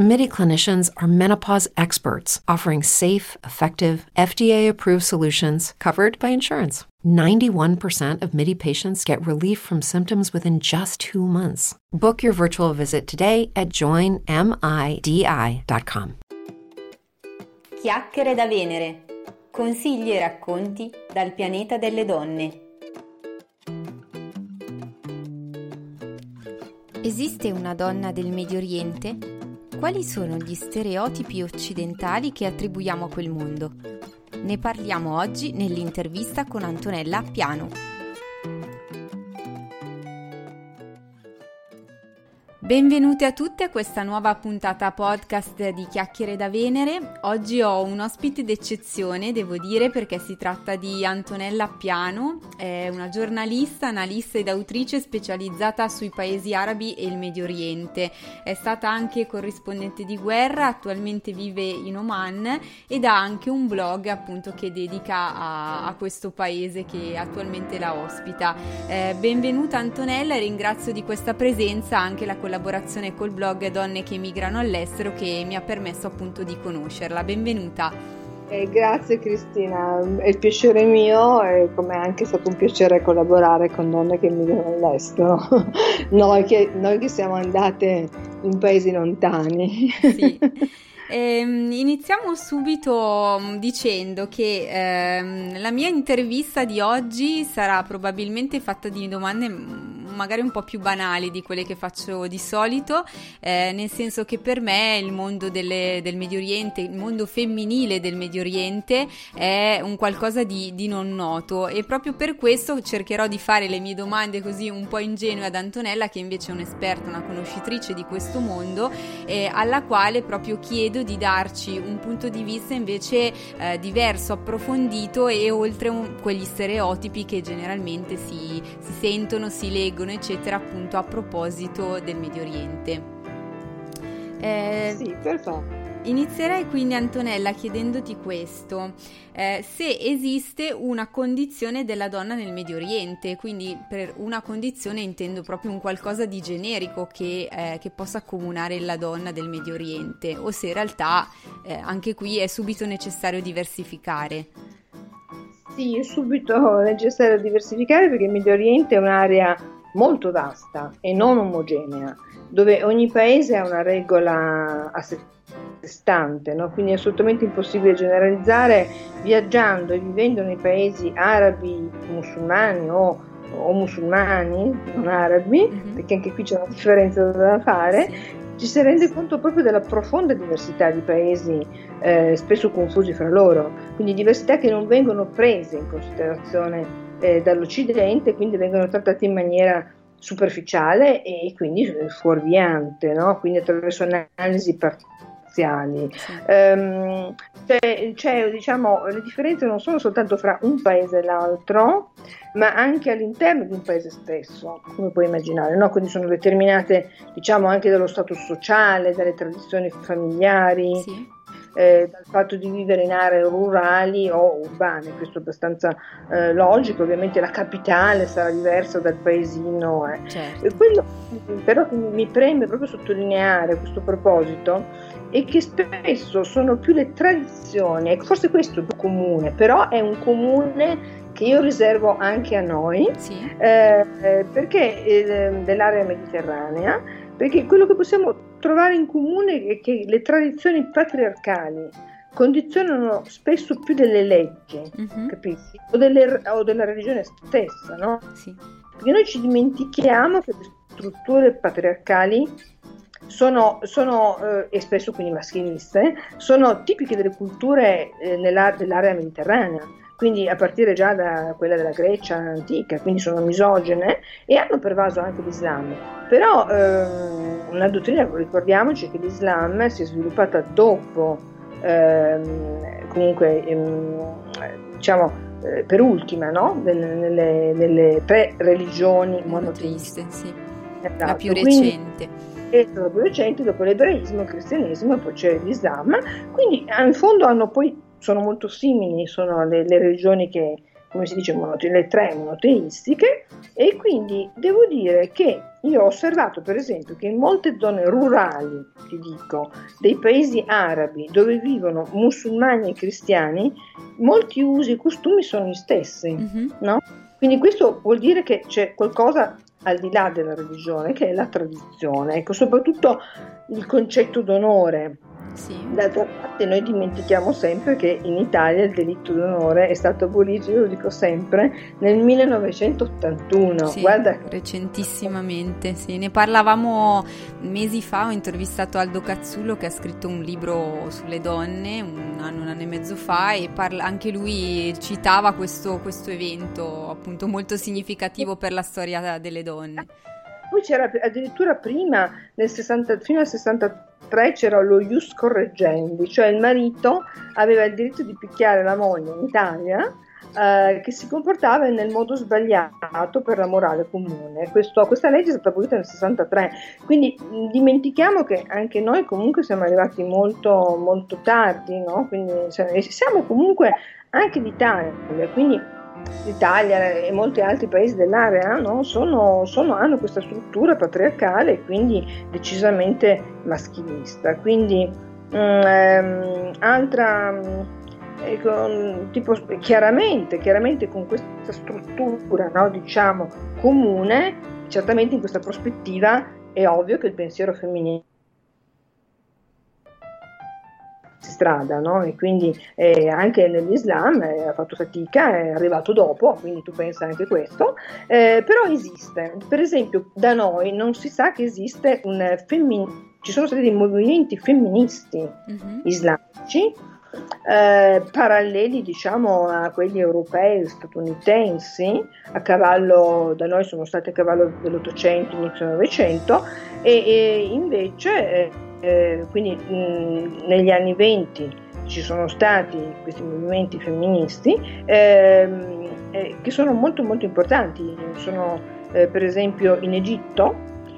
MIDI clinicians are menopause experts offering safe, effective, FDA approved solutions covered by insurance. 91% of MIDI patients get relief from symptoms within just two months. Book your virtual visit today at joinmidi.com. Chiacchiere da Venere. Consigli e racconti dal pianeta delle donne. Esiste una donna del Medio Oriente? Quali sono gli stereotipi occidentali che attribuiamo a quel mondo? Ne parliamo oggi nell'intervista con Antonella Piano. Benvenute a tutte a questa nuova puntata podcast di Chiacchiere da Venere. Oggi ho un ospite d'eccezione, devo dire, perché si tratta di Antonella Piano, è una giornalista, analista ed autrice specializzata sui paesi arabi e il Medio Oriente. È stata anche corrispondente di guerra, attualmente vive in Oman ed ha anche un blog appunto che dedica a, a questo paese che attualmente la ospita. Eh, benvenuta Antonella e ringrazio di questa presenza anche la collaborazione collaborazione col blog Donne che migrano all'estero che mi ha permesso appunto di conoscerla. Benvenuta. Eh, grazie Cristina, è il piacere mio e come è anche stato un piacere collaborare con donne che migrano all'estero, noi, che, noi che siamo andate in paesi lontani. Sì. Ehm, iniziamo subito mm, dicendo che ehm, la mia intervista di oggi sarà probabilmente fatta di domande magari un po' più banali di quelle che faccio di solito, eh, nel senso che per me il mondo delle, del Medio Oriente, il mondo femminile del Medio Oriente è un qualcosa di, di, non noto e proprio per questo cercherò di fare le mie domande così un po' ingenue ad Antonella che invece è un'esperta, una conoscitrice di questo mondo eh, alla quale proprio chiedo di darci un punto di vista invece eh, diverso, approfondito e oltre un, quegli stereotipi che generalmente si, si sentono, si leggono eccetera, appunto a proposito del Medio Oriente. Eh, sì, perfetto. Inizierei quindi Antonella chiedendoti questo, eh, se esiste una condizione della donna nel Medio Oriente, quindi per una condizione intendo proprio un qualcosa di generico che, eh, che possa accomunare la donna del Medio Oriente, o se in realtà eh, anche qui è subito necessario diversificare. Sì, è subito necessario diversificare perché il Medio Oriente è un'area molto vasta e non omogenea, dove ogni paese ha una regola a sé stante, no? quindi è assolutamente impossibile generalizzare viaggiando e vivendo nei paesi arabi, musulmani o, o musulmani, non arabi, mm-hmm. perché anche qui c'è una differenza da fare, ci si rende conto proprio della profonda diversità di paesi eh, spesso confusi fra loro, quindi diversità che non vengono prese in considerazione eh, dall'Occidente, quindi vengono trattati in maniera superficiale e quindi fuorviante, no? quindi attraverso analisi parziali. Sì. Um, c'è, c'è, diciamo, le differenze non sono soltanto fra un paese e l'altro, ma anche all'interno di un paese stesso, come puoi immaginare, no? quindi sono determinate diciamo, anche dallo status sociale, dalle tradizioni familiari. Sì eh, dal fatto di vivere in aree rurali o urbane, questo è abbastanza eh, logico, ovviamente la capitale sarà diversa dal paesino. Eh. Certo. Quello però mi preme proprio sottolineare a questo proposito è che spesso sono più le tradizioni, forse questo è più comune, però è un comune che io riservo anche a noi, sì. eh, perché eh, dell'area mediterranea, perché quello che possiamo trovare in comune è che le tradizioni patriarcali condizionano spesso più delle leggi, uh-huh. capisci? O, delle, o, della religione stessa, no? Sì. Perché noi ci dimentichiamo che le strutture patriarcali sono, sono eh, e spesso quindi maschiliste, sono tipiche delle culture eh, dell'area mediterranea quindi a partire già da quella della Grecia antica, quindi sono misogene e hanno pervaso anche l'Islam. Però eh, una dottrina, ricordiamoci che l'Islam si è sviluppata dopo, eh, comunque, ehm, diciamo, eh, per ultima, no? nelle, nelle, tre religioni monoteiste. Sì. Esatto. La più recente. Quindi, più recente, dopo l'ebraismo, il cristianesimo e poi c'è l'Islam, quindi in fondo hanno poi, sono molto simili, sono le, le religioni che, come si dice, monote, le tre monoteistiche e quindi devo dire che io ho osservato per esempio che in molte zone rurali, ti dico, dei paesi arabi dove vivono musulmani e cristiani, molti usi e costumi sono gli stessi, mm-hmm. no? Quindi questo vuol dire che c'è qualcosa al di là della religione, che è la tradizione, ecco, soprattutto il concetto d'onore. Sì. D'altra parte noi dimentichiamo sempre che in Italia il delitto d'onore è stato abolito, io lo dico sempre, nel 1981. Sì, Guarda. recentissimamente, sì. Ne parlavamo mesi fa, ho intervistato Aldo Cazzullo che ha scritto un libro sulle donne un anno, un anno e mezzo fa e parla, anche lui citava questo, questo evento appunto molto significativo per la storia delle donne. Poi c'era addirittura prima, 60, fino al 63, c'era lo ius correggendi, cioè il marito aveva il diritto di picchiare la moglie in Italia eh, che si comportava nel modo sbagliato per la morale comune. Questo, questa legge è stata abolita nel 63, quindi dimentichiamo che anche noi comunque siamo arrivati molto, molto tardi, no? quindi siamo comunque anche d'Italia, quindi l'Italia e molti altri paesi dell'area no? sono, sono, hanno questa struttura patriarcale e quindi decisamente maschilista. Quindi, mh, mm, ehm, altra, ecco, tipo, chiaramente, chiaramente con questa struttura no? diciamo, comune, certamente in questa prospettiva è ovvio che il pensiero femminile strada, no? E quindi eh, anche nell'Islam eh, ha fatto fatica, è arrivato dopo, quindi tu pensa anche questo, eh, però esiste. Per esempio da noi non si sa che esiste un femmin- ci sono stati dei movimenti femministi uh-huh. islamici eh, paralleli diciamo a quelli europei e statunitensi. A cavallo da noi sono stati a cavallo dell'Ottocento inizio Novecento e, e invece eh, eh, quindi mh, negli anni 20 ci sono stati questi movimenti femministi ehm, eh, che sono molto molto importanti, sono eh, per esempio in Egitto,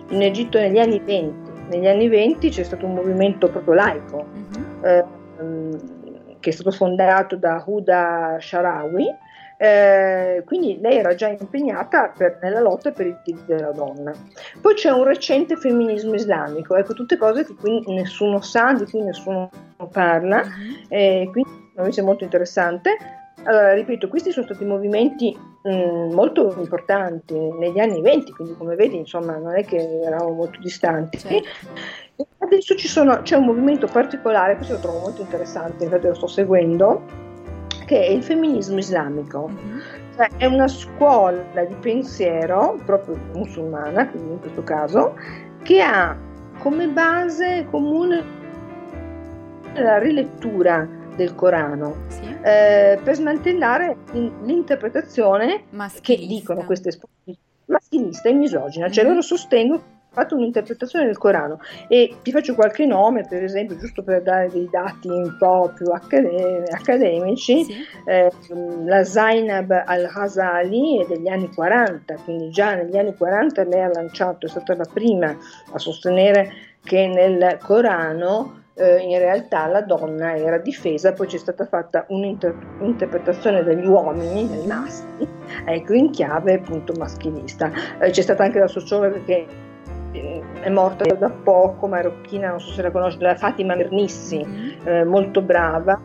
in Egitto negli anni 20, negli anni 20 c'è stato un movimento proprio laico. Mm-hmm. Che è stato fondato da Huda Sharawi, eh, quindi lei era già impegnata per, nella lotta per i diritti della donna. Poi c'è un recente femminismo islamico, ecco tutte cose che qui nessuno sa, di cui nessuno parla, mm-hmm. eh, quindi invece è molto interessante. Allora, ripeto, questi sono stati movimenti mh, mm, molto importanti negli anni 20, quindi come vedi, insomma, non è che eravamo molto distanti. Certo. Adesso sono, c'è un movimento particolare, questo lo trovo molto interessante, infatti lo sto seguendo, che è il femminismo islamico. Mm-hmm. Cioè, è una scuola di pensiero, proprio musulmana, quindi in questo caso, che ha come base comune la rilettura del Corano sì. eh, per smantellare l'interpretazione maschilista. che dicono queste esposizioni maschilista e misogina, cioè mm-hmm. loro sostengono fatto un'interpretazione del Corano e ti faccio qualche nome, per esempio, giusto per dare dei dati un po' più accade- accademici, sì. eh, la Zainab al-Ghazali è degli anni 40, quindi già negli anni 40 lei ha lanciato, è stata la prima a sostenere che nel Corano eh, in realtà la donna era difesa, poi c'è stata fatta un'interpretazione degli uomini, dei maschi, ecco, in chiave appunto maschilista. Eh, c'è stata anche la sociologa che è morta da poco, marocchina, non so se la conosci, la Fatima Mernissi, mm-hmm. eh, molto brava,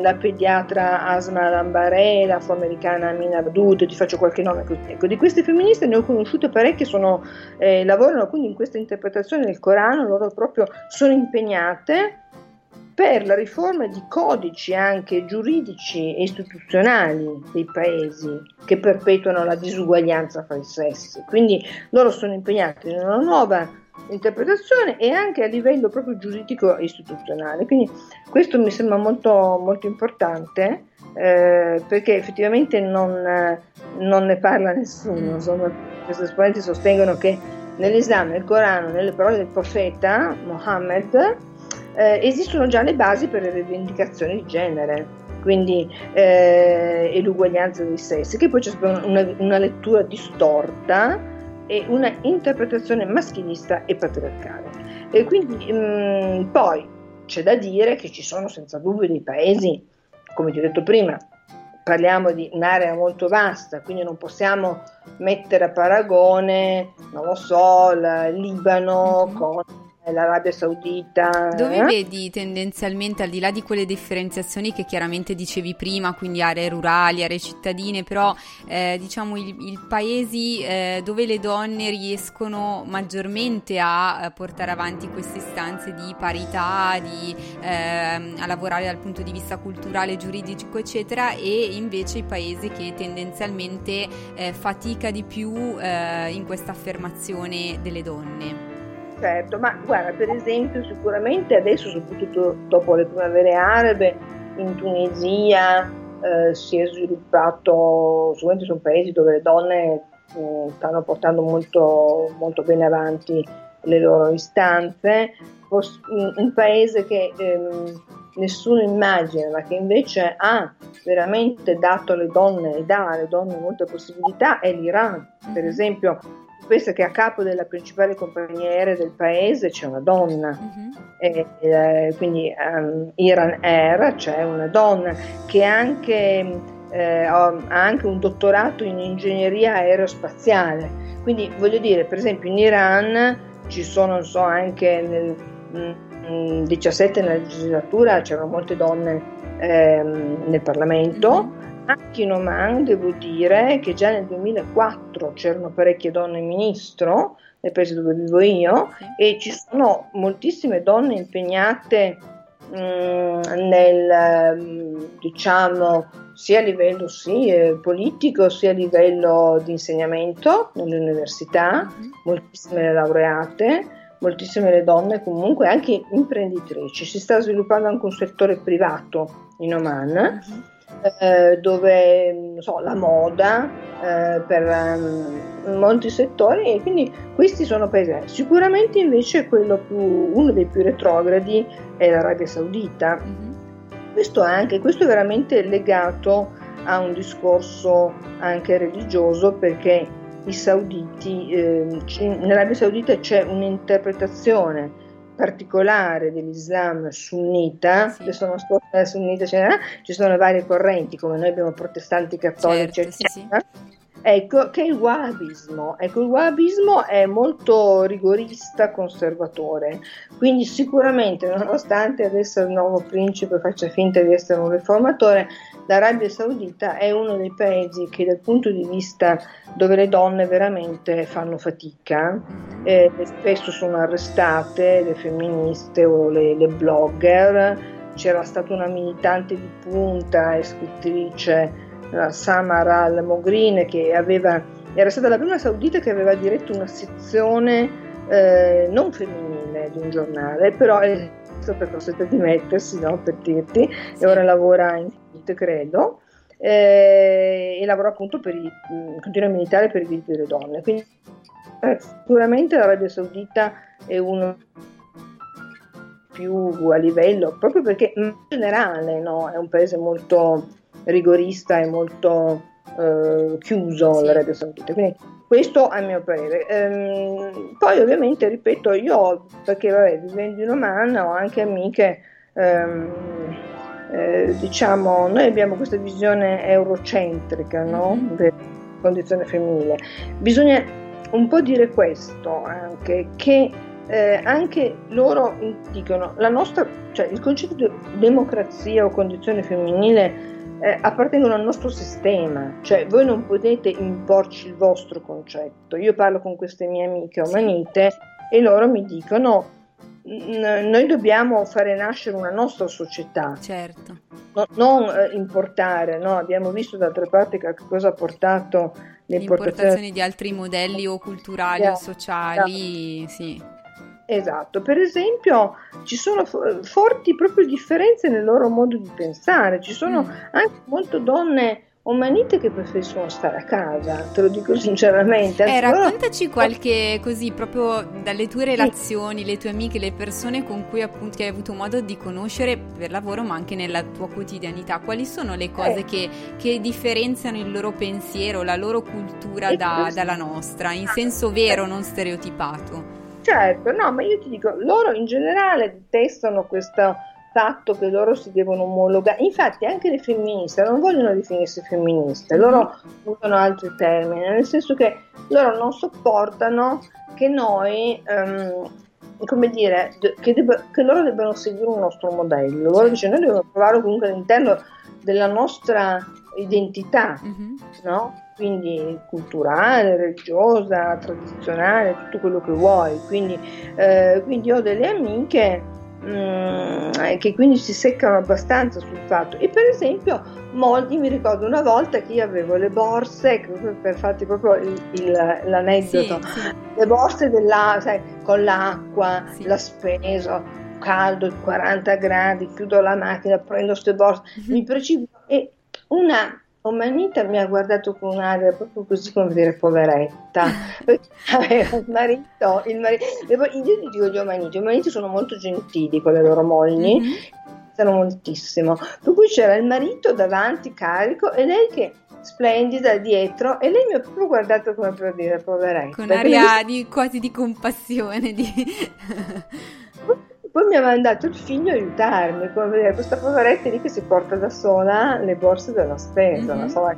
la pediatra Asma Lambaré, l'afroamericana Amina Abdud, ti faccio qualche nome. Ecco, di queste femministe ne ho conosciute parecchie, sono, eh, lavorano quindi in questa interpretazione del Corano, loro proprio sono impegnate per la riforma di codici anche giuridici e istituzionali dei paesi che perpetuano la disuguaglianza fra i sessi. Quindi loro sono impegnati in una nuova interpretazione e anche a livello proprio giuridico istituzionale. Quindi questo mi sembra molto, molto importante eh, perché effettivamente non, non, ne parla nessuno. Insomma, questi esponenti sostengono che nell'Islam, nel Corano, nelle parole del profeta Mohammed, eh, esistono già le basi per le rivendicazioni di genere, quindi eh, l'uguaglianza dei sessi, che poi c'è una, una lettura distorta è una interpretazione maschilista e patriarcale. E quindi mh, mm, poi c'è da dire che ci sono senza dubbio dei paesi, come ti ho detto prima, parliamo di un'area molto vasta, quindi non possiamo mettere a paragone, non lo so, il Libano mm-hmm. con l'Arabia Saudita. Dove eh? vedi tendenzialmente, al di là di quelle differenziazioni che chiaramente dicevi prima, quindi aree rurali, aree cittadine, però eh, diciamo i paesi eh, dove le donne riescono maggiormente a eh, portare avanti queste istanze di parità, di, ehm, a lavorare dal punto di vista culturale, giuridico, eccetera, e invece i paesi che tendenzialmente eh, fatica di più eh, in questa affermazione delle donne. Certo, ma guarda, per esempio, sicuramente adesso, soprattutto dopo le primavere arabe, in Tunisia eh, si è sviluppato, sicuramente sono paesi dove le donne eh, stanno portando molto, molto bene avanti le loro istanze, un paese che ehm, nessuno immagina, ma che invece ha veramente dato alle donne e dà alle donne molte possibilità è l'Iran. Per mm-hmm. esempio, pensa che a capo della principale compagnia aerea del paese c'è una donna, uh-huh. e, eh, quindi um, Iran Air c'è una donna che anche, eh, ha anche un dottorato in ingegneria aerospaziale. Quindi voglio dire, per esempio in Iran ci sono, non so, anche nel mh, 17 nella legislatura c'erano molte donne ehm, nel Parlamento. Uh-huh anche in Oman devo dire che già nel 2004 c'erano parecchie donne ministro nel paese dove vivo io e ci sono moltissime donne impegnate mh, mm, nel mm, diciamo sia a livello sì, eh, politico sia a livello di insegnamento nelle università, mm-hmm. moltissime laureate moltissime le donne comunque anche imprenditrici. Si sta sviluppando anche un settore privato in Oman. Uh-huh eh, dove so, la moda eh, per um, molti settori e quindi questi sono paesi. Sicuramente invece più, uno dei più retrogradi è l'Arabia Saudita. Mm-hmm. Questo, anche, questo è veramente legato a un discorso anche religioso perché i sauditi, eh, nell'Arabia Saudita c'è un'interpretazione particolare dell'Islam sunnita, sì. sono scorse sunnita, eccetera, ci sono varie correnti, come noi abbiamo protestanti cattolici, certo, eccetera. Sì, Ecco, che è il wahhabismo. Ecco, il wahhabismo è molto rigorista, conservatore, quindi sicuramente, nonostante adesso il nuovo principe faccia finta di essere un riformatore, l'Arabia Saudita è uno dei paesi che dal punto di vista dove le donne veramente fanno fatica, eh, spesso sono arrestate le femministe o le, le blogger, c'era stata una militante di punta e scrittrice Samara al-Mogrin che aveva, era stata la prima saudita che aveva diretto una sezione eh, non femminile di un giornale, però è stata costretta a dimettersi no, per dirti. E ora lavora in FIT credo. Eh, e lavora appunto per i, continua a militare per i diritti delle donne. Quindi eh, sicuramente l'Arabia Saudita è uno più a livello, proprio perché in generale no, è un paese molto rigorista e molto eh, chiuso sì. l'Arabia Saudita. Quindi questo a mio parere. Ehm, poi ovviamente, ripeto, io, perché vabbè, vivendo in Oman ho anche amiche, ehm, eh, diciamo, noi abbiamo questa visione eurocentrica no? Mm-hmm. della condizione femminile. Bisogna un po' dire questo anche, che eh, anche loro dicono la nostra, cioè il concetto di democrazia o condizione femminile eh, appartengono al nostro sistema, cioè voi non potete imporci il vostro concetto. Io parlo con queste mie amiche omanite e loro mi dicono noi dobbiamo fare nascere una nostra società, certo. no, non eh, importare, no? abbiamo visto d'altra parte che cosa ha portato l'importazione di altri modelli o culturali yeah, o sociali, yeah. sì. Esatto, per esempio ci sono forti proprio differenze nel loro modo di pensare, ci sono mm. anche molte donne omanite che preferiscono stare a casa, te lo dico sinceramente. Eh, raccontaci qualche così, proprio dalle tue relazioni, le tue amiche, le persone con cui appunto hai avuto modo di conoscere per lavoro ma anche nella tua quotidianità, quali sono le cose eh. che, che, differenziano il loro pensiero, la loro cultura da, dalla nostra, in senso vero, non stereotipato? Certo, no, ma io ti dico, loro in generale detestano questo fatto che loro si devono omologare. Infatti anche le femministe non vogliono definirsi femministe, mhm. loro usano altri termini, nel senso che loro non sopportano che noi, um, come dire, che, debba, che, loro debbano seguire un nostro modello. Loro dicono noi dobbiamo trovare comunque all'interno della nostra identità, mm-hmm. no? Quindi culturale, religiosa, tradizionale, tutto quello che vuoi. Quindi, eh, quindi ho delle amiche Mm, che quindi si seccano abbastanza sul fatto e per esempio molti mi ricordo una volta che io avevo le borse per farti proprio il, il, l'aneddoto sì, sì. le borse della, sai, con l'acqua sì. la speso caldo 40 gradi chiudo la macchina prendo queste borse mm-hmm. mi precipito e una Omanita mi ha guardato con un'aria proprio così come dire poveretta, aveva il marito, il marito, io dico gli omaniti, gli omaniti sono molto gentili con le loro mogli, mm-hmm. moltissimo, per cui c'era il marito davanti carico e lei che splendida dietro e lei mi ha proprio guardato come per dire poveretta. Con aria di, quasi di compassione. Di... Poi mi ha mandato il figlio a aiutarmi, come vedere questa poveretta lì che si porta da sola le borse della spesa. Mm-hmm. So.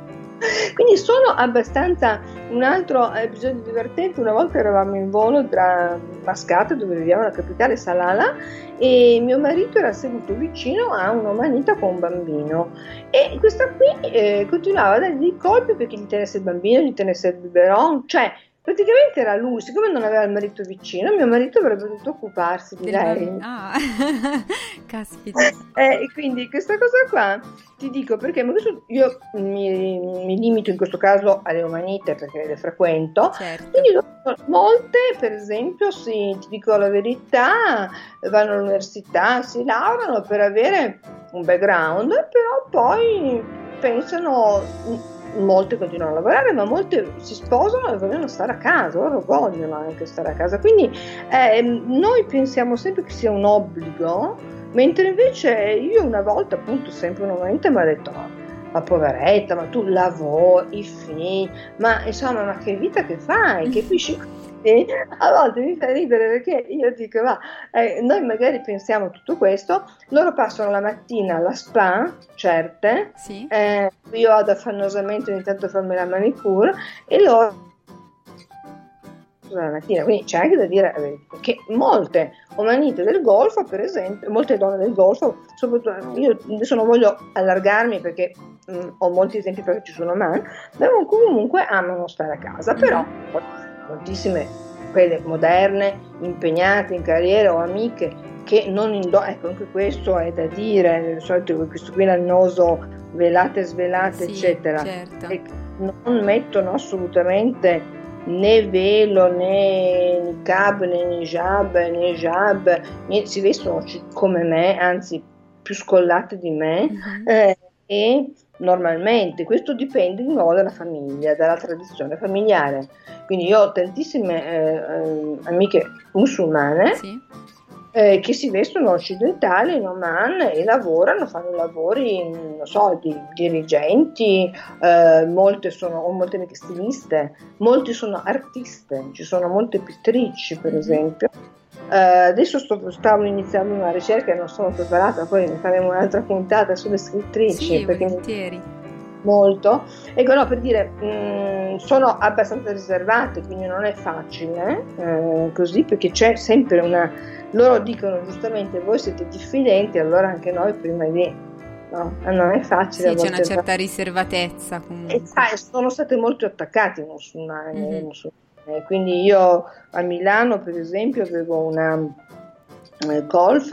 Quindi sono abbastanza. Un altro episodio divertente: una volta eravamo in volo tra Mascate, dove viviamo la capitale Salala, e mio marito era seduto vicino a un'omanita con un bambino. E questa qui eh, continuava a dargli colpi perché gli tenesse il bambino, gli tenesse il biberon, cioè Praticamente era lui, siccome non aveva il marito vicino, mio marito avrebbe dovuto occuparsi di lei. Ah, caspita. Eh, e quindi questa cosa qua ti dico perché io mi, mi, limito in questo caso alle umanite perché le frequento. Certo. Quindi molte, per esempio, sì, ti dico la verità, vanno all'università, si laureano per avere un background, però poi pensano molte continuano a lavorare, ma molte si sposano e vogliono stare a casa, loro vogliono anche stare a casa. Quindi eh, noi pensiamo sempre che sia un obbligo, mentre invece io una volta, appunto, sempre una marito mi ha detto: ma poveretta, ma tu lavori, i figli, ma insomma, ma che vita che fai? Che qui e a volte mi fa ridere perché io dico, ma eh, noi magari pensiamo tutto questo, loro passano la mattina alla spa, certe, sì. eh, io vado affannosamente ogni tanto a farmi la manicure e loro la mattina, quindi c'è anche da dire eh, che molte omanite del Golfo, per esempio, molte donne del Golfo, soprattutto io adesso non voglio allargarmi perché mh, mm, ho molti esempi perché ci sono man, ma comunque amano stare a casa, però moltissime quelle moderne, impegnate in carriera o amiche che non indossano, ecco anche questo è da dire, di solito questo qui l'annoso velate, svelate, sì, eccetera, certo. non mettono assolutamente né velo né niqab né nijab né jab, si vestono come me, anzi più scollate di me, uh-huh. eh, e normalmente. Questo dipende di nuovo dalla famiglia, dalla tradizione familiare. Quindi io ho tantissime eh, eh, amiche musulmane sì. Eh, che si vestono occidentali in Oman e lavorano, fanno lavori, non so, di dirigenti, eh, molte sono, molte stiliste, molti sono artiste, ci sono molte pittrici per mm-hmm. esempio. Uh, adesso sto, stavo iniziando una ricerca e non sono preparata, poi ne faremo un'altra puntata sulle scrittrici. Sì, perché volentieri. Molto. Ecco, no, per dire, mh, mm, sono abbastanza riservate, quindi non è facile eh, così, perché c'è sempre una... Loro dicono giustamente, voi siete diffidenti, allora anche noi prima di... No, non è facile. Sì, c'è una certa riservatezza comunque. E, sai, sono state molto attaccate i musulmani. Mm-hmm. musulmani eh, quindi io a Milano, per esempio, avevo una eh, golf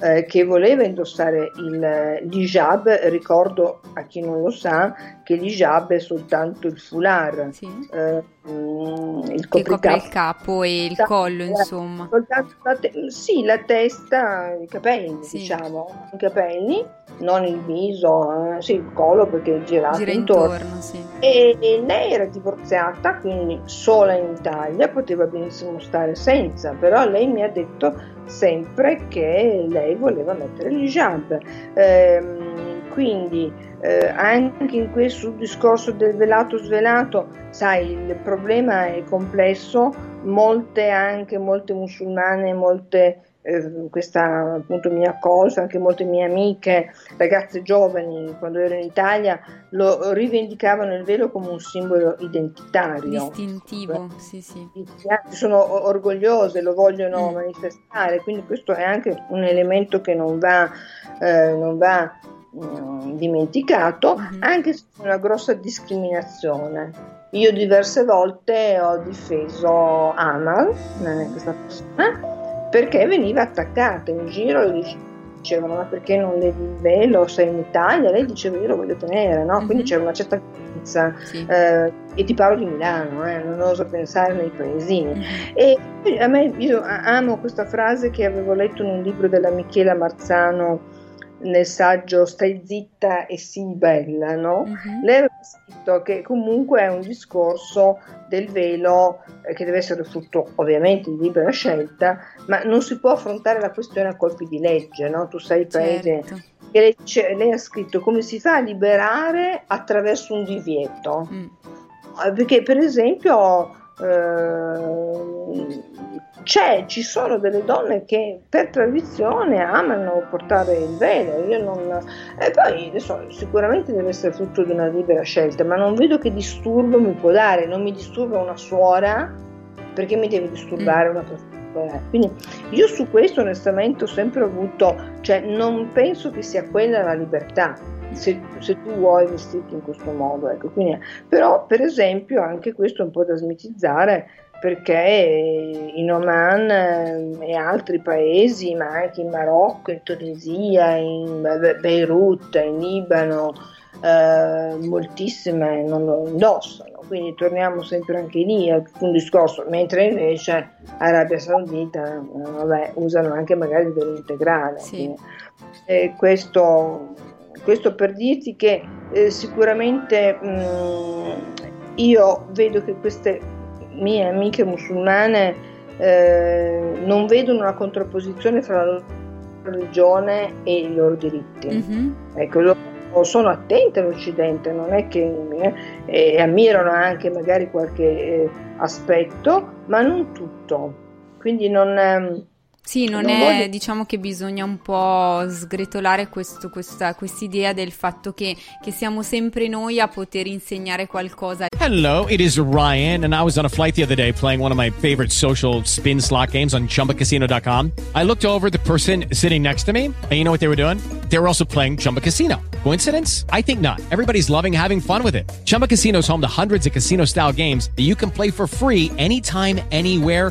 eh, che voleva indossare il, l'hijab, ricordo a chi non lo sa che l'hijab è soltanto il foulard, Sì. eh, mm, il Che copre il capo e il collo, eh, insomma. la te- sì, la testa, i capelli, Sì. diciamo, i capelli, non il viso, eh, sì, il collo perché è girato Gira intorno. intorno, sì. E, e lei era divorziata, quindi sola in Italia, poteva benissimo stare senza, però lei mi ha detto sempre che lei voleva mettere l'hijab. Ehm, quindi eh, anche in questo discorso del velato svelato, sai, il problema è complesso, molte anche molte musulmane, molte eh, questa appunto mia cosa, anche molte mie amiche, ragazze giovani, quando ero in Italia, lo rivendicavano il velo come un simbolo identitario. Distintivo, sì, sì. Sono orgogliose, lo vogliono Mm. manifestare, quindi questo è anche un elemento che non va, eh, non va mm, dimenticato, Mhm. anche se c'è una grossa discriminazione. Io diverse volte ho difeso Amal, questa persona, perché veniva attaccata in giro e dicevano ma perché non levi il velo, sei in Italia? Lei diceva io lo voglio tenere, no? Quindi Mhm. c'era una certa differenza. sì. Eh, e ti parlo di Milano, eh, non oso pensare nei paesini. Mhm. E a me io amo questa frase che avevo letto in un libro della Michela Marzano nel saggio Stai zitta e sii bella, no? Mhm. Lei aveva scritto che comunque è un discorso del velo eh, che deve essere frutto ovviamente di libera scelta, ma non si può affrontare la questione a colpi di legge, no? Tu sai il paese Certo. che lei, dice- lei ha scritto come si fa a liberare attraverso un divieto. Mm. Perché per esempio c'è, ci sono delle donne che per tradizione amano portare il velo, io non, e poi adesso, sicuramente deve essere frutto di una libera scelta, ma non vedo che disturbo mi può dare, non mi disturba una suora perché mi deve disturbare una persona. Quindi io su questo onestamente ho sempre avuto, cioè non penso che sia quella la libertà, se, se tu vuoi vestirti in questo modo, ecco. Quindi, però per esempio anche questo è un po' da smitizzare perché in Oman eh, e altri paesi, ma anche in Marocco, in Tunisia, in Be- Beirut, in Libano, eh, moltissime non lo indossano. Quindi torniamo sempre anche lì a un discorso, mentre invece Arabia Saudita eh, vabbè, usano anche magari il velo integrale. Sì. Eh, questo, questo per dirti che eh, sicuramente mh, io vedo che queste mie amiche musulmane eh, non vedono una contrapposizione fra la loro religione e i loro diritti. Mhm. Ecco, loro sono attente all'Occidente, non è che eh, e ammirano anche magari qualche eh, aspetto, ma non tutto. Quindi non, ehm, Sì, non Non è, voglio- diciamo che bisogna un po' sgretolare questo, questa idea del fatto che, che siamo sempre noi a poter insegnare qualcosa. Hello, it is Ryan, and I was on a flight the other day playing one of my favorite social spin slot games on chumbacasino.com. I looked over the person sitting next to me, and you know what they were doing? They were also playing Chumba Casino. Coincidence? I think not. Everybody's loving having fun with it. Chumba Casino is home to hundreds of casino style games that you can play for free anytime, anywhere,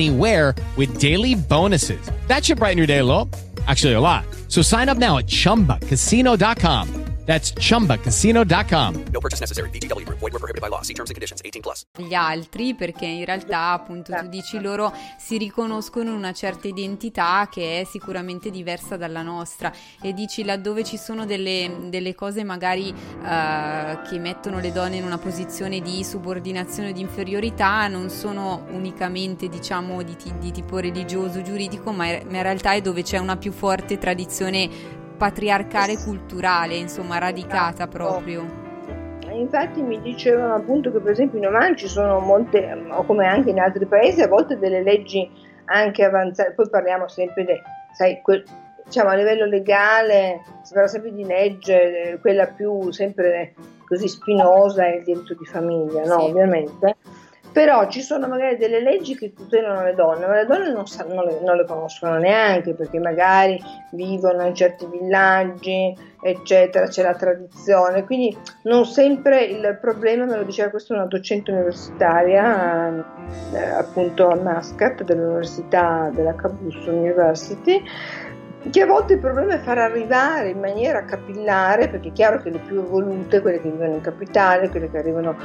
with daily bonuses. That should brighten your day a little. Actually, a lot. So sign up now at chumbacasino.com. That's chumbacasino.com. No purchase necessary. VGW Group. Void were prohibited by law. See terms and conditions. 18 plus. gli altri perché in realtà appunto tu dici loro si riconoscono in una certa identità che è sicuramente diversa dalla nostra e dici laddove ci sono delle, delle cose magari eh, che mettono le donne in una posizione di subordinazione o di inferiorità non sono unicamente diciamo di, ti- di tipo religioso giuridico ma, ma in realtà è dove c'è una più forte tradizione patriarcale culturale insomma radicata proprio E Infatti mi dicevano appunto che per esempio in Oman ci sono molte, o come anche in altri paesi, a volte delle leggi anche avanzate, poi parliamo sempre di, sai, quel- diciamo a livello legale si parla sempre di legge, quella più sempre così spinosa è il diritto di famiglia, no? Sì. Ovviamente. Però ci sono magari delle leggi che tutelano le donne, ma le donne non, sa- non le, non le conoscono neanche perché magari vivono in certi villaggi, eccetera, c'è la tradizione. Quindi non sempre il problema, me lo diceva questa una docente universitaria, eh, appunto a Muscat dell'Università della Cabus University, che a volte il problema è far arrivare in maniera capillare, perché è chiaro che le più evolute, quelle che vivono in capitale, quelle che arrivano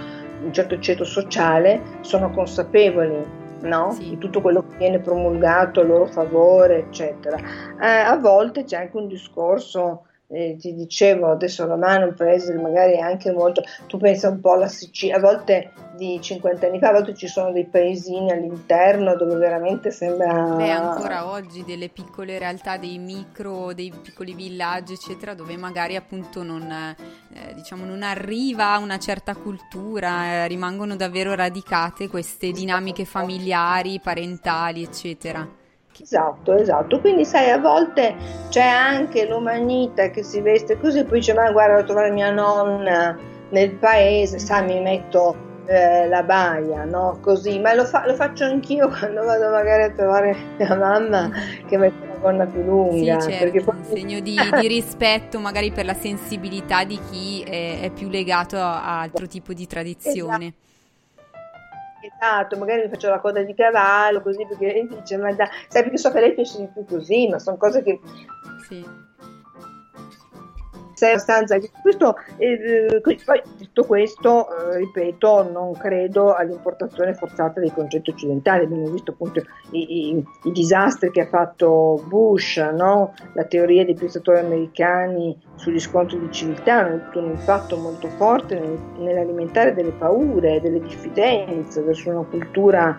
un certo ceto sociale, sono consapevoli no? Sì. di tutto quello che viene promulgato a loro favore, eccetera. Eh, a volte c'è anche un discorso. Eh, ti dicevo adesso Romano è un paese magari anche molto tu pensa un po' alla Sicilia a volte di 50 anni fa a volte ci sono dei paesini all'interno dove veramente sembra Beh, ancora oggi delle piccole realtà, dei micro, dei piccoli villaggi, eccetera, dove magari appunto non, eh, diciamo, non arriva una certa cultura, eh, rimangono davvero radicate queste dinamiche familiari, parentali, eccetera. Esatto, esatto. Quindi sai, a volte c'è anche l'umanita che si veste così, poi dice, ma guarda, devo trovare mia nonna nel paese, sai, mi metto eh, la baia, no? Così, ma lo, fa- lo faccio anch'io quando vado magari a trovare mia mamma che mette la gonna più Sì, lunga. certo, perché poi- un segno di, di rispetto magari per la sensibilità di chi è, è più legato a, a altro tipo di tradizione. Esatto, magari mi faccio la coda di cavallo, così perché lei dice, ma dai, sai perché so che lei piace di più così, ma sono cose che Sì. Sei abbastanza questo, eh, poi tutto questo eh, ripeto non credo all'importazione forzata dei concetti occidentali abbiamo visto appunto i, i- i disastri che ha fatto Bush no? la teoria dei pensatori americani sugli scontri di civiltà hanno avuto un impatto molto forte nel- nell'alimentare delle paure delle diffidenze verso una cultura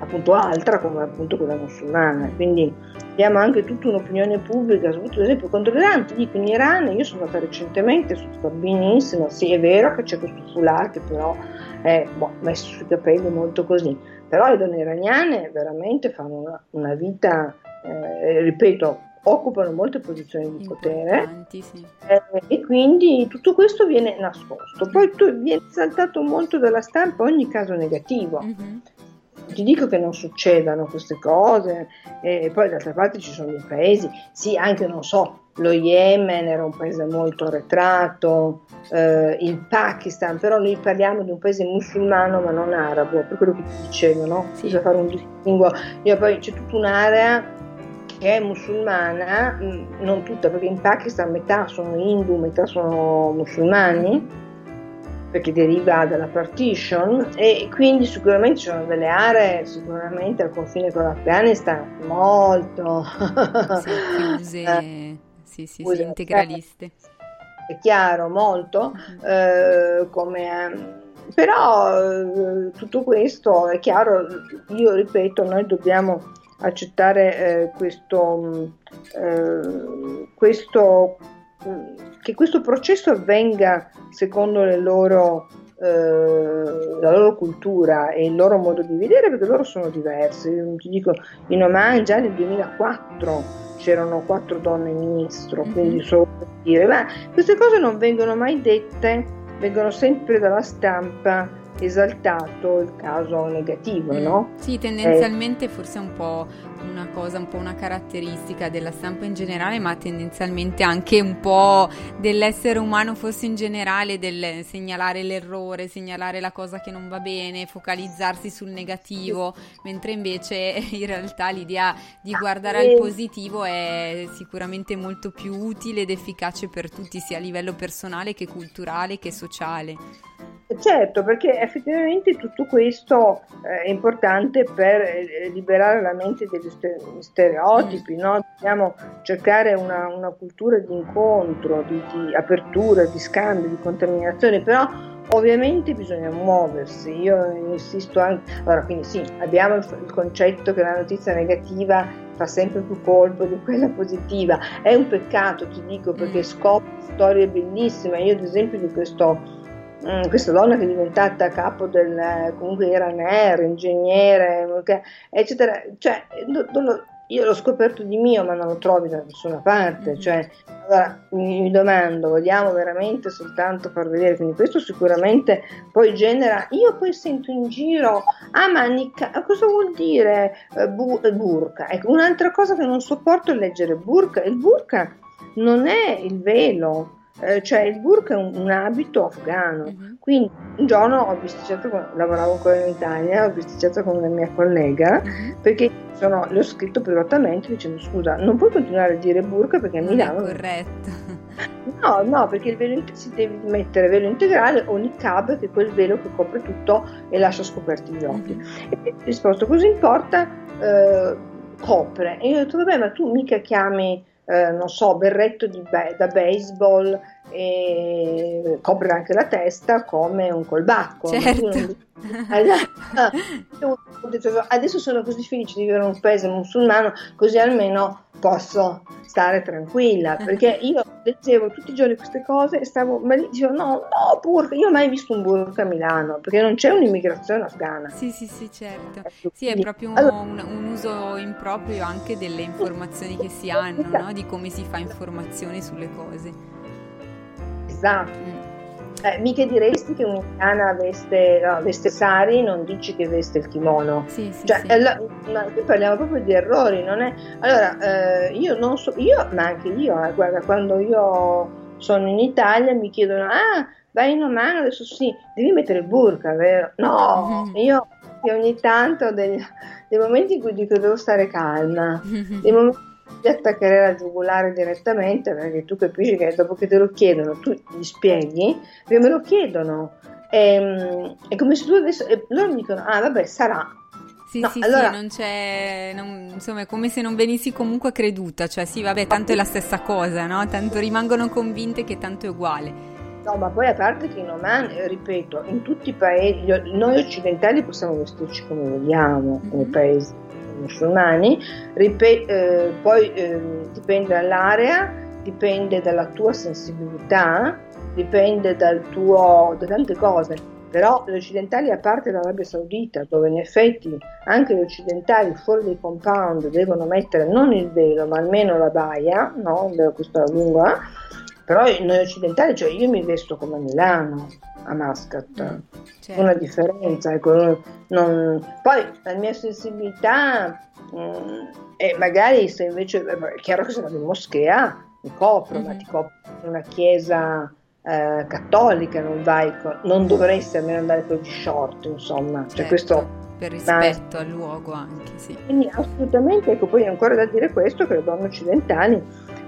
appunto altra come appunto quella musulmana. Quindi abbiamo anche tutta un'opinione pubblica, soprattutto ad esempio contro l'Iran, ti dico in Iran, io sono andata recentemente, sono stata benissimo, sì è vero che c'è questo foulard che però è boh, messo sui capelli molto così, però le donne iraniane veramente fanno una, una vita, eh, ripeto, occupano molte posizioni di potere sì. eh, e quindi tutto questo viene nascosto, poi tu, viene saltato molto dalla stampa ogni caso negativo. Mhm. Ti dico che non succedano queste cose, e poi d'altra parte ci sono dei paesi, sì, anche non so, lo Yemen era un paese molto arretrato, eh, il Pakistan, però noi parliamo di un paese musulmano ma non arabo, per quello che ti dicevo, no? Sì. Bisogna fare un distinguo. Io poi c'è tutta un'area che è musulmana, mh, non tutta, perché in Pakistan metà sono hindu, metà sono musulmani perché deriva dalla partition e quindi sicuramente ci sono delle aree sicuramente al confine con l'Afghanistan molto Sì, chiuse, Eh, sì, sì, sì, integraliste. è chiaro molto Mhm. eh, come però eh, tutto questo è chiaro io ripeto noi dobbiamo accettare eh, questo mh, eh, questo che questo processo avvenga secondo le loro eh, la loro cultura e il loro modo di vedere perché loro sono diversi Io ti dico in Oman già nel 2004 c'erano quattro donne ministro Mhm. quindi solo per dire ma queste cose non vengono mai dette vengono sempre dalla stampa esaltato il caso negativo Mm. no? Sì, tendenzialmente forse è un po' una cosa, un po' una caratteristica della stampa in generale, ma tendenzialmente anche un po' dell'essere umano forse in generale, del segnalare l'errore, segnalare la cosa che non va bene, focalizzarsi sul negativo, mentre invece in realtà l'idea di guardare al positivo è sicuramente molto più utile ed efficace per tutti, sia a livello personale che culturale che sociale. Certo, perché effettivamente tutto questo eh, è importante per eh, liberare la mente degli stereotipi, no? Dobbiamo cercare una, una cultura di incontro, di, di apertura, di scambio, di contaminazione, però ovviamente bisogna muoversi. Io insisto anche, allora quindi sì, abbiamo il, il concetto che la notizia negativa fa sempre più colpo di quella positiva. È un peccato, ti dico, perché Mm. scopre storie bellissime. Io ad esempio di questo Mm, questa donna che è diventata capo del comunque era NER, ingegnere, eccetera, cioè do- do- io l'ho scoperto di mio, ma non lo trovi da nessuna parte. Mhm. Cioè, allora mi, mi domando, vogliamo veramente soltanto far vedere? Quindi questo sicuramente poi genera. Io poi sento in giro, ah, ma nica- cosa vuol dire eh, bu- eh, burka? Ecco, un'altra cosa che non sopporto è leggere burka. Il burka non è il velo. Eh, cioè il burka è un, un abito afghano, Mhm. quindi un giorno ho bisticciato, con, lavoravo ancora in Italia, ho bisticciato con una mia collega Mhm. perché sono- le ho scritto privatamente dicendo scusa non puoi continuare a dire burka perché a Milano corretto. no no perché il velo si deve mettere velo integrale o niqab che è quel velo che copre tutto e lascia scoperti gli occhi Mhm. e ho risposto cosa importa eh, copre e io ho detto vabbè ma tu mica chiami eh, non so berretto be- da baseball e copre anche la testa come un colbacco Certo. Detto, adesso sono così felice di vivere in un paese musulmano, così almeno posso stare tranquilla. Perché io leggevo tutti i giorni queste cose e stavo ma dicevo: no, no, burka. Io ho mai visto un burka a Milano perché non c'è un'immigrazione afghana. Sì, sì, sì, certo. Ecco, Sì, è proprio un, un- un uso improprio anche delle informazioni che si hanno, no? Di come si fa informazione sulle cose. Esatto. Mm. Eh, mica diresti che un'italiana veste, no, veste sari, non dici che veste il kimono. Sì, sì, Cioè, sì. ma qui parliamo proprio di errori, non è? Allora, eh, io non so, io, ma anche io, eh, guarda, quando io sono in Italia mi chiedono, ah, vai in Oman, adesso sì, devi mettere il burka, vero? No, io ogni tanto ho degli- dei momenti in cui dico devo stare calma, dei momenti attaccherei la giugulare direttamente, perché tu capisci che dopo che te lo chiedono, tu gli spieghi, perché me lo chiedono. Ehm, è come se tu adesso, e loro mi dicono, ah vabbè, sarà, Sì, No, sì, allora- sì, non c'è, non- insomma, è come se non venissi comunque creduta, cioè sì, vabbè, tanto è la stessa cosa, no? Tanto rimangono convinte che tanto è uguale. No, ma poi a parte che in Oman, eh, ripeto, in tutti i paesi, noi occidentali possiamo vestirci come vogliamo, Mhm. nei paesi musulmani, Ripe- eh, poi eh, dipende dall'area, dipende dalla tua sensibilità, dipende dal tuo, da tante cose. Però gli occidentali, a parte l'Arabia Saudita, dove in effetti anche gli occidentali fuori dai compound devono mettere non il velo, ma almeno la baia, no? Questa lunga, però noi occidentali, cioè io mi vesto come a Milano, a Muscat, Mm, certo. una differenza. Ecco, non- Poi la mia sensibilità, mm, e magari se invece, eh, è chiaro che se vado in moschea mi copro, ma Mhm. ti copro in una chiesa eh, cattolica, non vai con- non dovresti almeno andare con gli short, insomma. Cioè, Certo, questo per rispetto al luogo anche, sì. quindi assolutamente, ecco, poi è ancora da dire questo che le donne occidentali,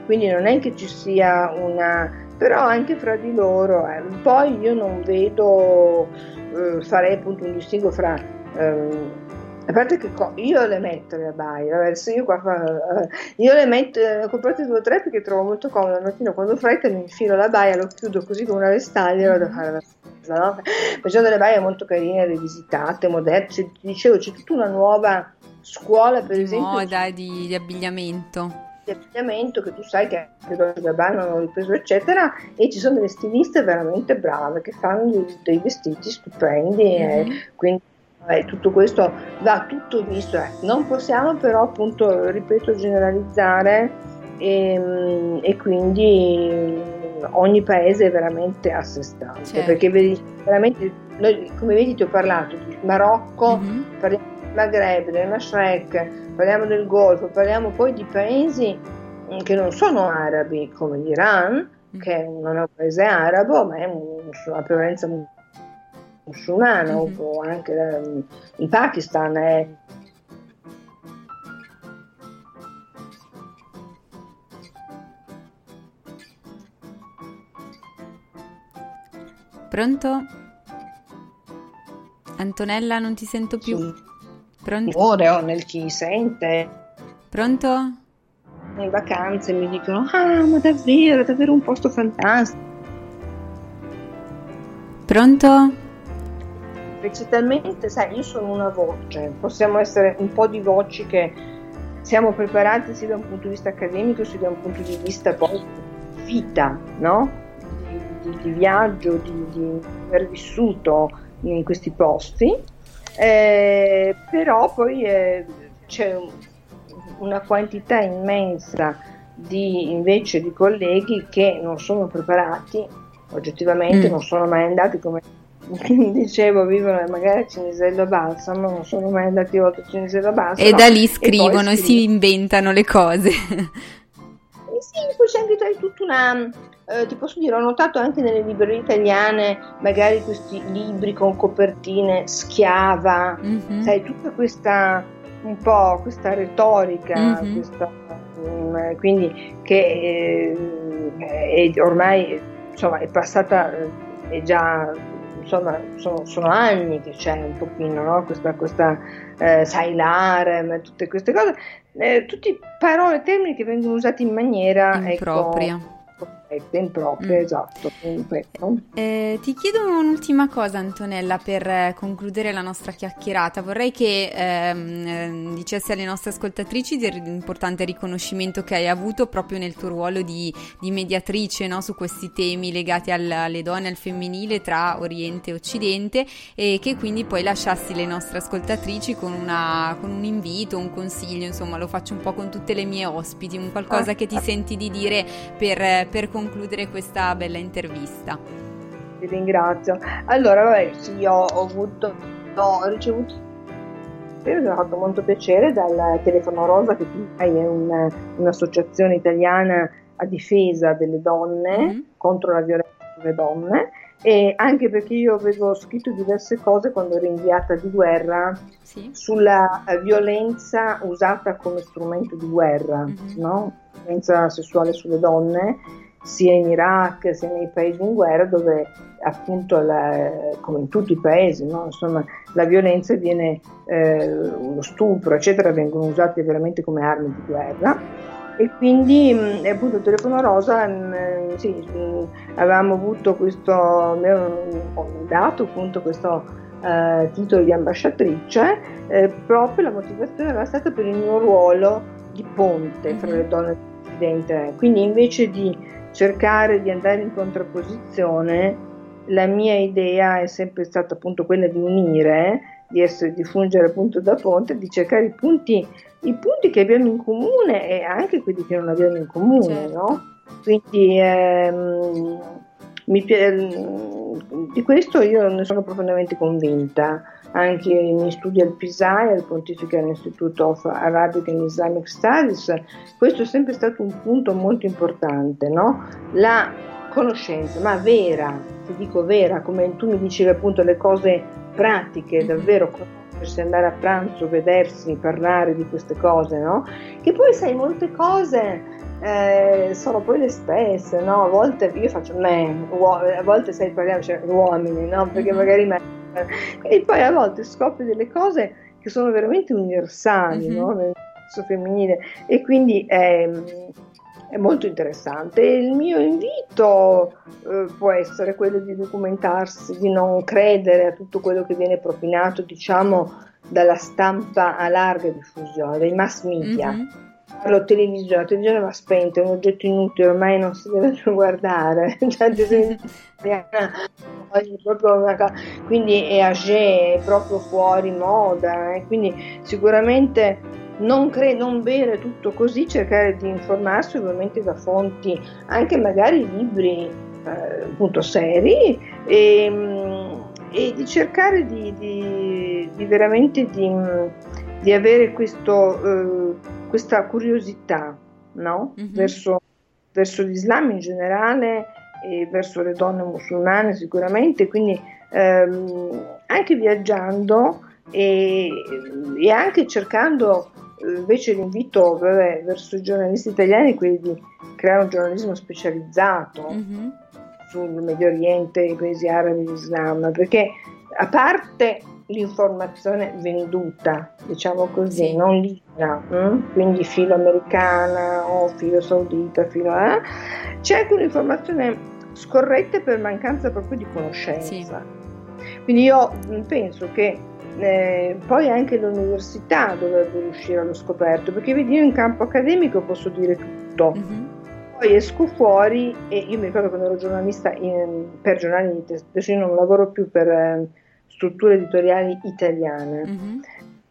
quindi non è che ci sia una, però anche fra di loro, eh. poi io non vedo, eh, farei appunto un distinguo fra, ehm, a parte che co- io le metto le abbaie, adesso io qua, eh, io le metto, eh, ho comprate due o tre perché trovo molto comodo, al mattino quando ho fretta mi infilo la baia, lo chiudo così con una vestaglia e vado a fare la spesa, no? Facciamo delle baie molto carine, rivisitate, moderne, ti dicevo c'è tutta una nuova scuola per esempio moda, di, di abbigliamento. Di abbigliamento che tu sai che anche Dolce Gabbana hanno ripreso eccetera e ci sono delle stiliste veramente brave che fanno dei, vestiti stupendi e Mhm. quindi eh, tutto questo va tutto visto eh. non possiamo però appunto ripeto generalizzare e, e quindi ogni paese è veramente a sé stante Certo. perché vedi veramente noi, come vedi ti ho parlato di Marocco Mhm. parliamo del Maghreb, del Mashrek, parliamo del Golfo, parliamo poi di paesi mm, che non sono arabi come l'Iran, che non è un paese arabo, ma è un- una prevalenza mu- musulmana, Mhm. o anche ehm, il Pakistan è Pronto? Antonella, non ti sento più. sul Pronto? cuore o nel chi sente. Pronto? In vacanze mi dicono: Ah, ma davvero, davvero un posto fantastico. Pronto? C'è talmente, sai, io sono una voce, possiamo essere un po' di voci che siamo preparati sia da un punto di vista accademico sia da un punto di vista poi di vita, no? Di, di- di viaggio, di, di aver vissuto in questi posti, Eh, però poi eh, c'è un- una quantità immensa di, invece di colleghi che non sono preparati, oggettivamente Mm. non sono mai andati come dicevo, vivono magari a Cinisello Balsamo, non sono mai andati oltre Cinisello Balsamo. E da lì scrivono e si scrivono. inventano le cose. Eh sì, poi c'è anche tutta una. Eh, ti posso dire, ho notato anche nelle librerie italiane magari questi libri con copertine schiava, Mhm. sai, tutta questa un po' questa retorica, Mhm. questa, mm, quindi che eh, è ormai insomma è passata, eh, è già insomma sono, sono anni che c'è un pochino no? questa, questa eh, sai l'harem, tutte queste cose, eh, tutte parole e termini che vengono usati in maniera Impropria. ecco, corretta, impropria, Mm. esatto. Eh, ti chiedo un'ultima cosa, Antonella, per eh, concludere la nostra chiacchierata. Vorrei che ehm, ehm, dicessi alle nostre ascoltatrici dell'importante riconoscimento che hai avuto proprio nel tuo ruolo di, di mediatrice no, su questi temi legati al- alle donne al femminile tra Oriente e Occidente e che quindi poi lasciassi le nostre ascoltatrici con, una- con un invito, un consiglio, insomma lo faccio un po' con tutte le mie ospiti, un qualcosa Ah. che ti senti di dire per, per concludere questa bella intervista. Ti ringrazio. Allora, vabbè, sì, io ho avuto, ho ricevuto, mi ha fatto molto piacere dal Telefono Rosa, che è un- un'associazione italiana a difesa delle donne, Mhm. contro la violenza sulle donne, e anche perché io avevo scritto diverse cose quando ero inviata di guerra Sì. sulla violenza usata come strumento di guerra, Mhm. no? violenza sessuale sulle donne, sia in Iraq sia nei paesi in guerra dove appunto la- come in tutti i paesi no? insomma la violenza viene eh, lo stupro eccetera vengono usati veramente come armi di guerra e quindi mh, appunto il telefono rosa mh, sì, mh, avevamo avuto questo avevano dato appunto questo eh, titolo di ambasciatrice eh, proprio la motivazione era stata per il mio ruolo di ponte fra Mhm. le donne dell'Occidente quindi invece di cercare di andare in contrapposizione, la mia idea è sempre stata appunto quella di unire, di, essere, di fungere appunto da ponte, di cercare i punti, i punti che abbiamo in comune e anche quelli che non abbiamo in comune, Certo. no? Quindi ehm, mi di questo io ne sono profondamente convinta. Anche i miei studi al PISAI, al Pontifical Institute of Arabic and Islamic Studies, questo è sempre stato un punto molto importante, no? La conoscenza, ma vera, ti dico vera, come tu mi dicevi appunto le cose pratiche, davvero conoscersi, andare a pranzo, vedersi, parlare di queste cose, no? Che poi sai, molte cose eh, sono poi le stesse, no? A volte io faccio me, a volte sai parliamo, cioè uomini, no? Perché Mhm. magari me, e poi a volte scopri delle cose che sono veramente universali, Mhm. no? Nel senso femminile e quindi è, è molto interessante. Il mio invito eh, può essere quello di documentarsi, di non credere a tutto quello che viene propinato, diciamo, dalla stampa a larga diffusione, dai mass media. Mhm. Parlo televisione, la televisione va spenta, è un oggetto inutile, ormai non si deve più guardare. Quindi è âgé, è proprio fuori moda, eh, quindi sicuramente non, cre- non bere tutto così, cercare di informarsi ovviamente da fonti, anche magari libri eh, appunto seri e, mm, e di cercare di, di- di veramente di, di avere questo, eh, questa curiosità no? Mhm. verso, verso l'Islam in generale e verso le donne musulmane sicuramente, quindi ehm, anche viaggiando e, e anche cercando eh, invece l'invito vabbè, verso i giornalisti italiani è quello di creare un giornalismo specializzato Mhm. sul Medio Oriente, i paesi arabi, l'Islam, perché a parte l'informazione venduta, diciamo così, Sì. non libera, mm? quindi filo americana o filo saudita, filo, eh? c'è anche un'informazione scorretta per mancanza proprio di conoscenza. Quindi io penso che eh, poi anche l'università dovrebbe uscire allo scoperto, perché vedi io in campo accademico posso dire tutto, Mhm. poi esco fuori e io mi ricordo quando ero giornalista in- per giornali, adesso io non lavoro più per eh, strutture editoriali italiane, Mhm.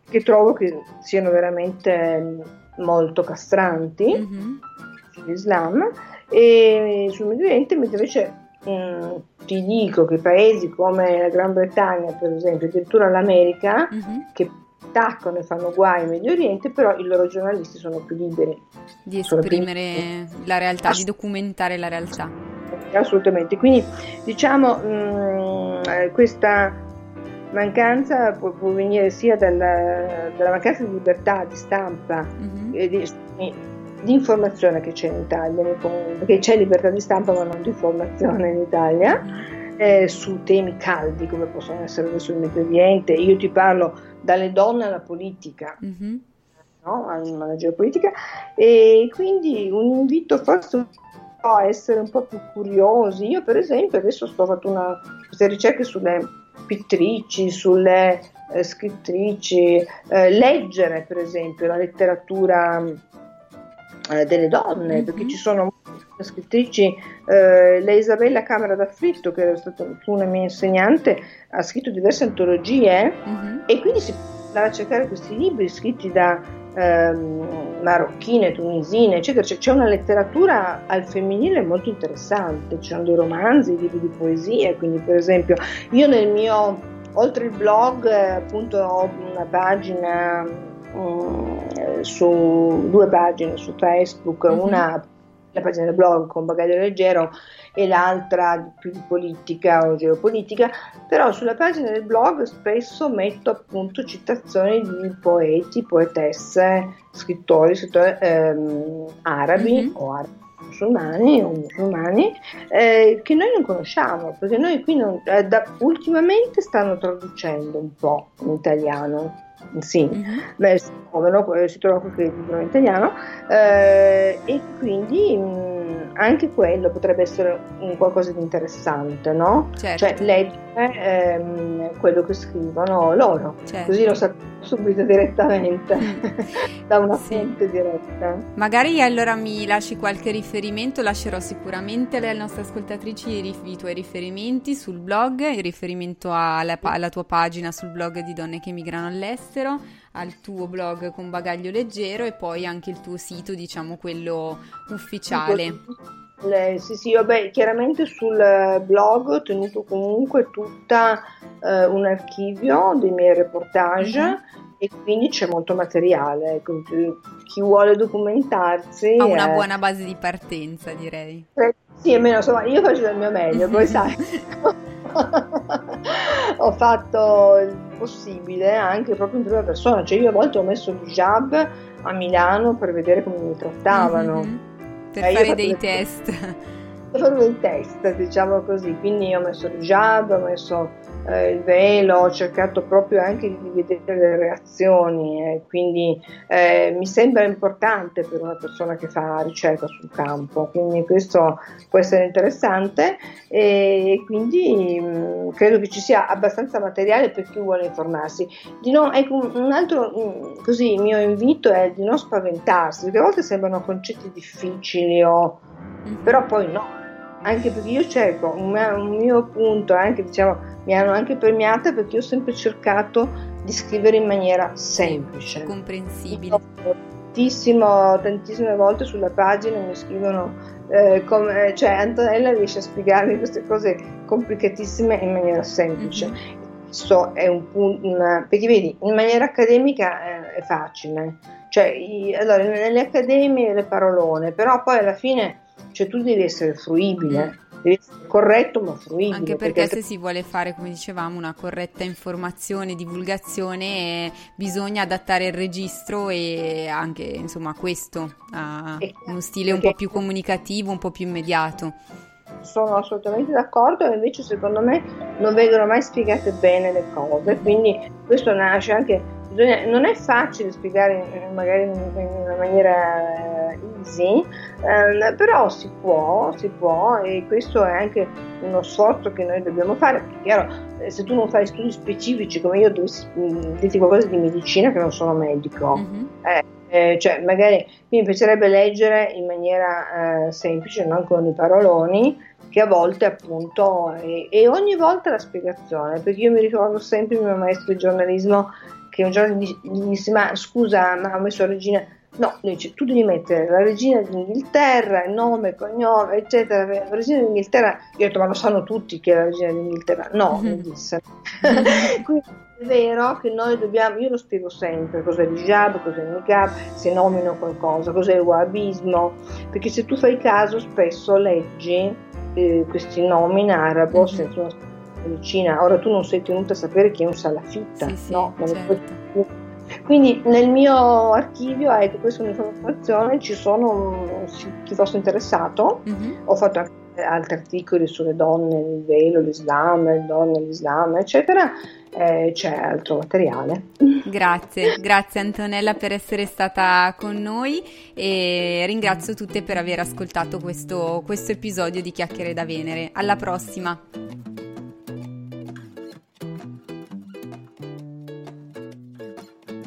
che trovo che siano veramente molto castranti Mhm. sull'Islam e sul Medio Oriente, mentre invece mm, ti dico che paesi come la Gran Bretagna, per esempio, addirittura l'America, Mhm. che attaccano e fanno guai in Medio Oriente, però i loro giornalisti sono più liberi. Di esprimere la realtà, di documentare la realtà. Assolutamente, quindi diciamo mm, eh, questa mancanza può, può venire sia dalla, dalla mancanza di libertà di stampa Mhm. e di, di informazione che c'è in Italia, perché c'è libertà di stampa ma non di informazione in Italia, eh, su temi caldi come possono essere il Medio Oriente. Io ti parlo dalle donne alla politica, Mhm. no? alla geopolitica e quindi un invito forse a essere un po' più curiosi. Io per esempio adesso sto facendo una, queste ricerche sulle pittrici, sulle eh, scrittrici, eh, leggere per esempio la letteratura eh, delle donne, Mhm. perché ci sono molte scrittrici, eh, la Isabella Camera d'Affritto che è stata una mia insegnante, ha scritto diverse antologie Mhm. e quindi si può andare a cercare questi libri scritti da ehm, marocchine, tunisine, eccetera. C'è, c'è una letteratura al femminile molto interessante, ci sono dei romanzi, libri di poesia, quindi per esempio io nel mio, oltre il blog, eh, appunto ho una pagina mm, su due pagine su Facebook, Mhm. una la pagina del blog con bagaglio leggero e l'altra più di politica o geopolitica, però sulla pagina del blog spesso metto appunto citazioni di poeti, poetesse, scrittori, scrittori ehm, arabi Mhm. o arabi musulmani o musulmani eh, che noi non conosciamo perché noi qui non- eh, da- ultimamente stanno traducendo un po' in italiano sì, Mhm. Beh, si trovano, si trova qualche libro in italiano eh, e quindi mh, anche quello potrebbe essere un qualcosa di interessante, no? Certo. Cioè leggere ehm, quello che scrivono loro, Certo. così lo sappiamo subito direttamente da una Sì. fonte diretta. Magari allora mi lasci qualche riferimento, lascerò sicuramente alle nostre ascoltatrici i, i tuoi riferimenti sul blog, il riferimento alla, alla tua pagina sul blog di Donne che migrano all'estero, al tuo blog con bagaglio leggero e poi anche il tuo sito, diciamo quello ufficiale. Le- sì, sì, vabbè, chiaramente sul eh, blog ho tenuto comunque tutta eh, un archivio dei miei reportage Mhm. e quindi c'è molto materiale. ecco, chi- vuole documentarsi Ha una eh, buona base di partenza, direi. eh, Sì, almeno insomma, io faccio del mio meglio, poi sai. ho fatto il possibile anche proprio in prima persona, cioè io a volte ho messo l'hijab a Milano per vedere come mi trattavano. Mhm. Per Eh, fare dei test. Ho fatto dei test, diciamo così, quindi ho messo l'hijab, ho messo eh, il velo, ho cercato proprio anche di vedere le reazioni, eh, quindi eh, mi sembra importante per una persona che fa ricerca sul campo, quindi questo può essere interessante e quindi mh, credo che ci sia abbastanza materiale per chi vuole informarsi. Di non- ecco, un altro mh, così, mio invito è di non spaventarsi, perché a volte sembrano concetti difficili o Mhm. però poi no, anche perché io cerco un mio, un mio punto, anche diciamo, mi hanno anche premiata perché io ho sempre cercato di scrivere in maniera semplice. comprensibile. Tantissimo, tantissime volte sulla pagina mi scrivono, eh, come, cioè Antonella riesce a spiegarmi queste cose complicatissime in maniera semplice. Mhm. Questo è un punto, una- perché vedi, in maniera accademica eh, è facile, cioè i- allora, nelle accademie le parolone, però poi alla fine cioè, tu devi essere fruibile, devi essere corretto ma fruibile. Anche perché perché se si vuole fare, come dicevamo, una corretta informazione, divulgazione, eh, bisogna adattare il registro e anche, insomma, questo a uno stile un po' più comunicativo, un po' più immediato. sono assolutamente d'accordo e invece secondo me non vengono mai spiegate bene le cose, quindi questo nasce anche, bisogna- non è facile spiegare eh, magari in, una maniera eh, easy, ehm, però si può, si può e questo è anche uno sforzo che noi dobbiamo fare, perché chiaro, eh, se tu non fai studi specifici come io dovessi mm, dirti qualcosa di medicina che non sono medico, Mhm. eh, cioè magari mi piacerebbe leggere in maniera eh, semplice, non con i paroloni, che a volte appunto, e ogni volta la spiegazione, perché io mi ricordo sempre il mio maestro di giornalismo che un giorno gli gli disse, ma scusa, ma ho messo Regina, No, dice, tu devi mettere la regina d'Inghilterra, il nome, cognome, eccetera. La regina d'Inghilterra, io ho detto, ma lo sanno tutti che è la regina d'Inghilterra. No, Mhm. mi disse. Quindi è vero che noi dobbiamo, io lo spiego sempre, cos'è l'hijab, cos'è il niqab, se nomino qualcosa, cos'è il wahhabismo, perché se tu fai caso spesso leggi eh, questi nomi in arabo Mhm. senza una medicina. Ora tu non sei tenuta a sapere chi è un salafita, Sì, sì, no? Certo. quindi nel mio archivio, ecco, questa è un'informazione, ci sono, chi fosse interessato, Mhm. ho fatto anche altri articoli sulle donne, il velo, l'Islam, le donne, l'Islam, eccetera, eh, c'è altro materiale. Grazie, grazie Antonella per essere stata con noi e ringrazio tutte per aver ascoltato questo, questo episodio di Chiacchiere da Venere. Alla prossima!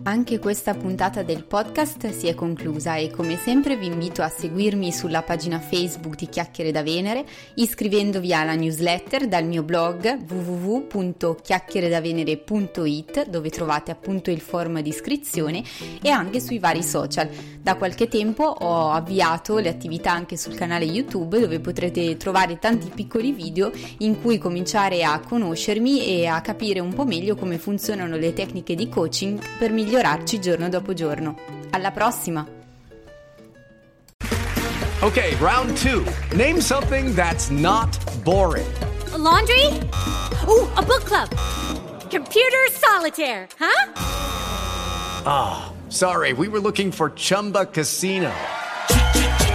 Anche questa puntata del podcast si è conclusa e come sempre vi invito a seguirmi sulla pagina Facebook di Chiacchiere da Venere, iscrivendovi alla newsletter dal mio blog www.chiacchieredavenere.it dove trovate appunto il form di iscrizione e anche sui vari social. Da qualche tempo ho avviato le attività anche sul canale YouTube dove potrete trovare tanti piccoli video in cui cominciare a conoscermi e a capire un po' meglio come funzionano le tecniche di coaching per migliorarci giorno dopo giorno. Alla prossima! Okay, round two. Name something that's not boring. A laundry? Ooh, a book club. Computer solitaire, huh? Sorry, we were looking for Chumba Casino.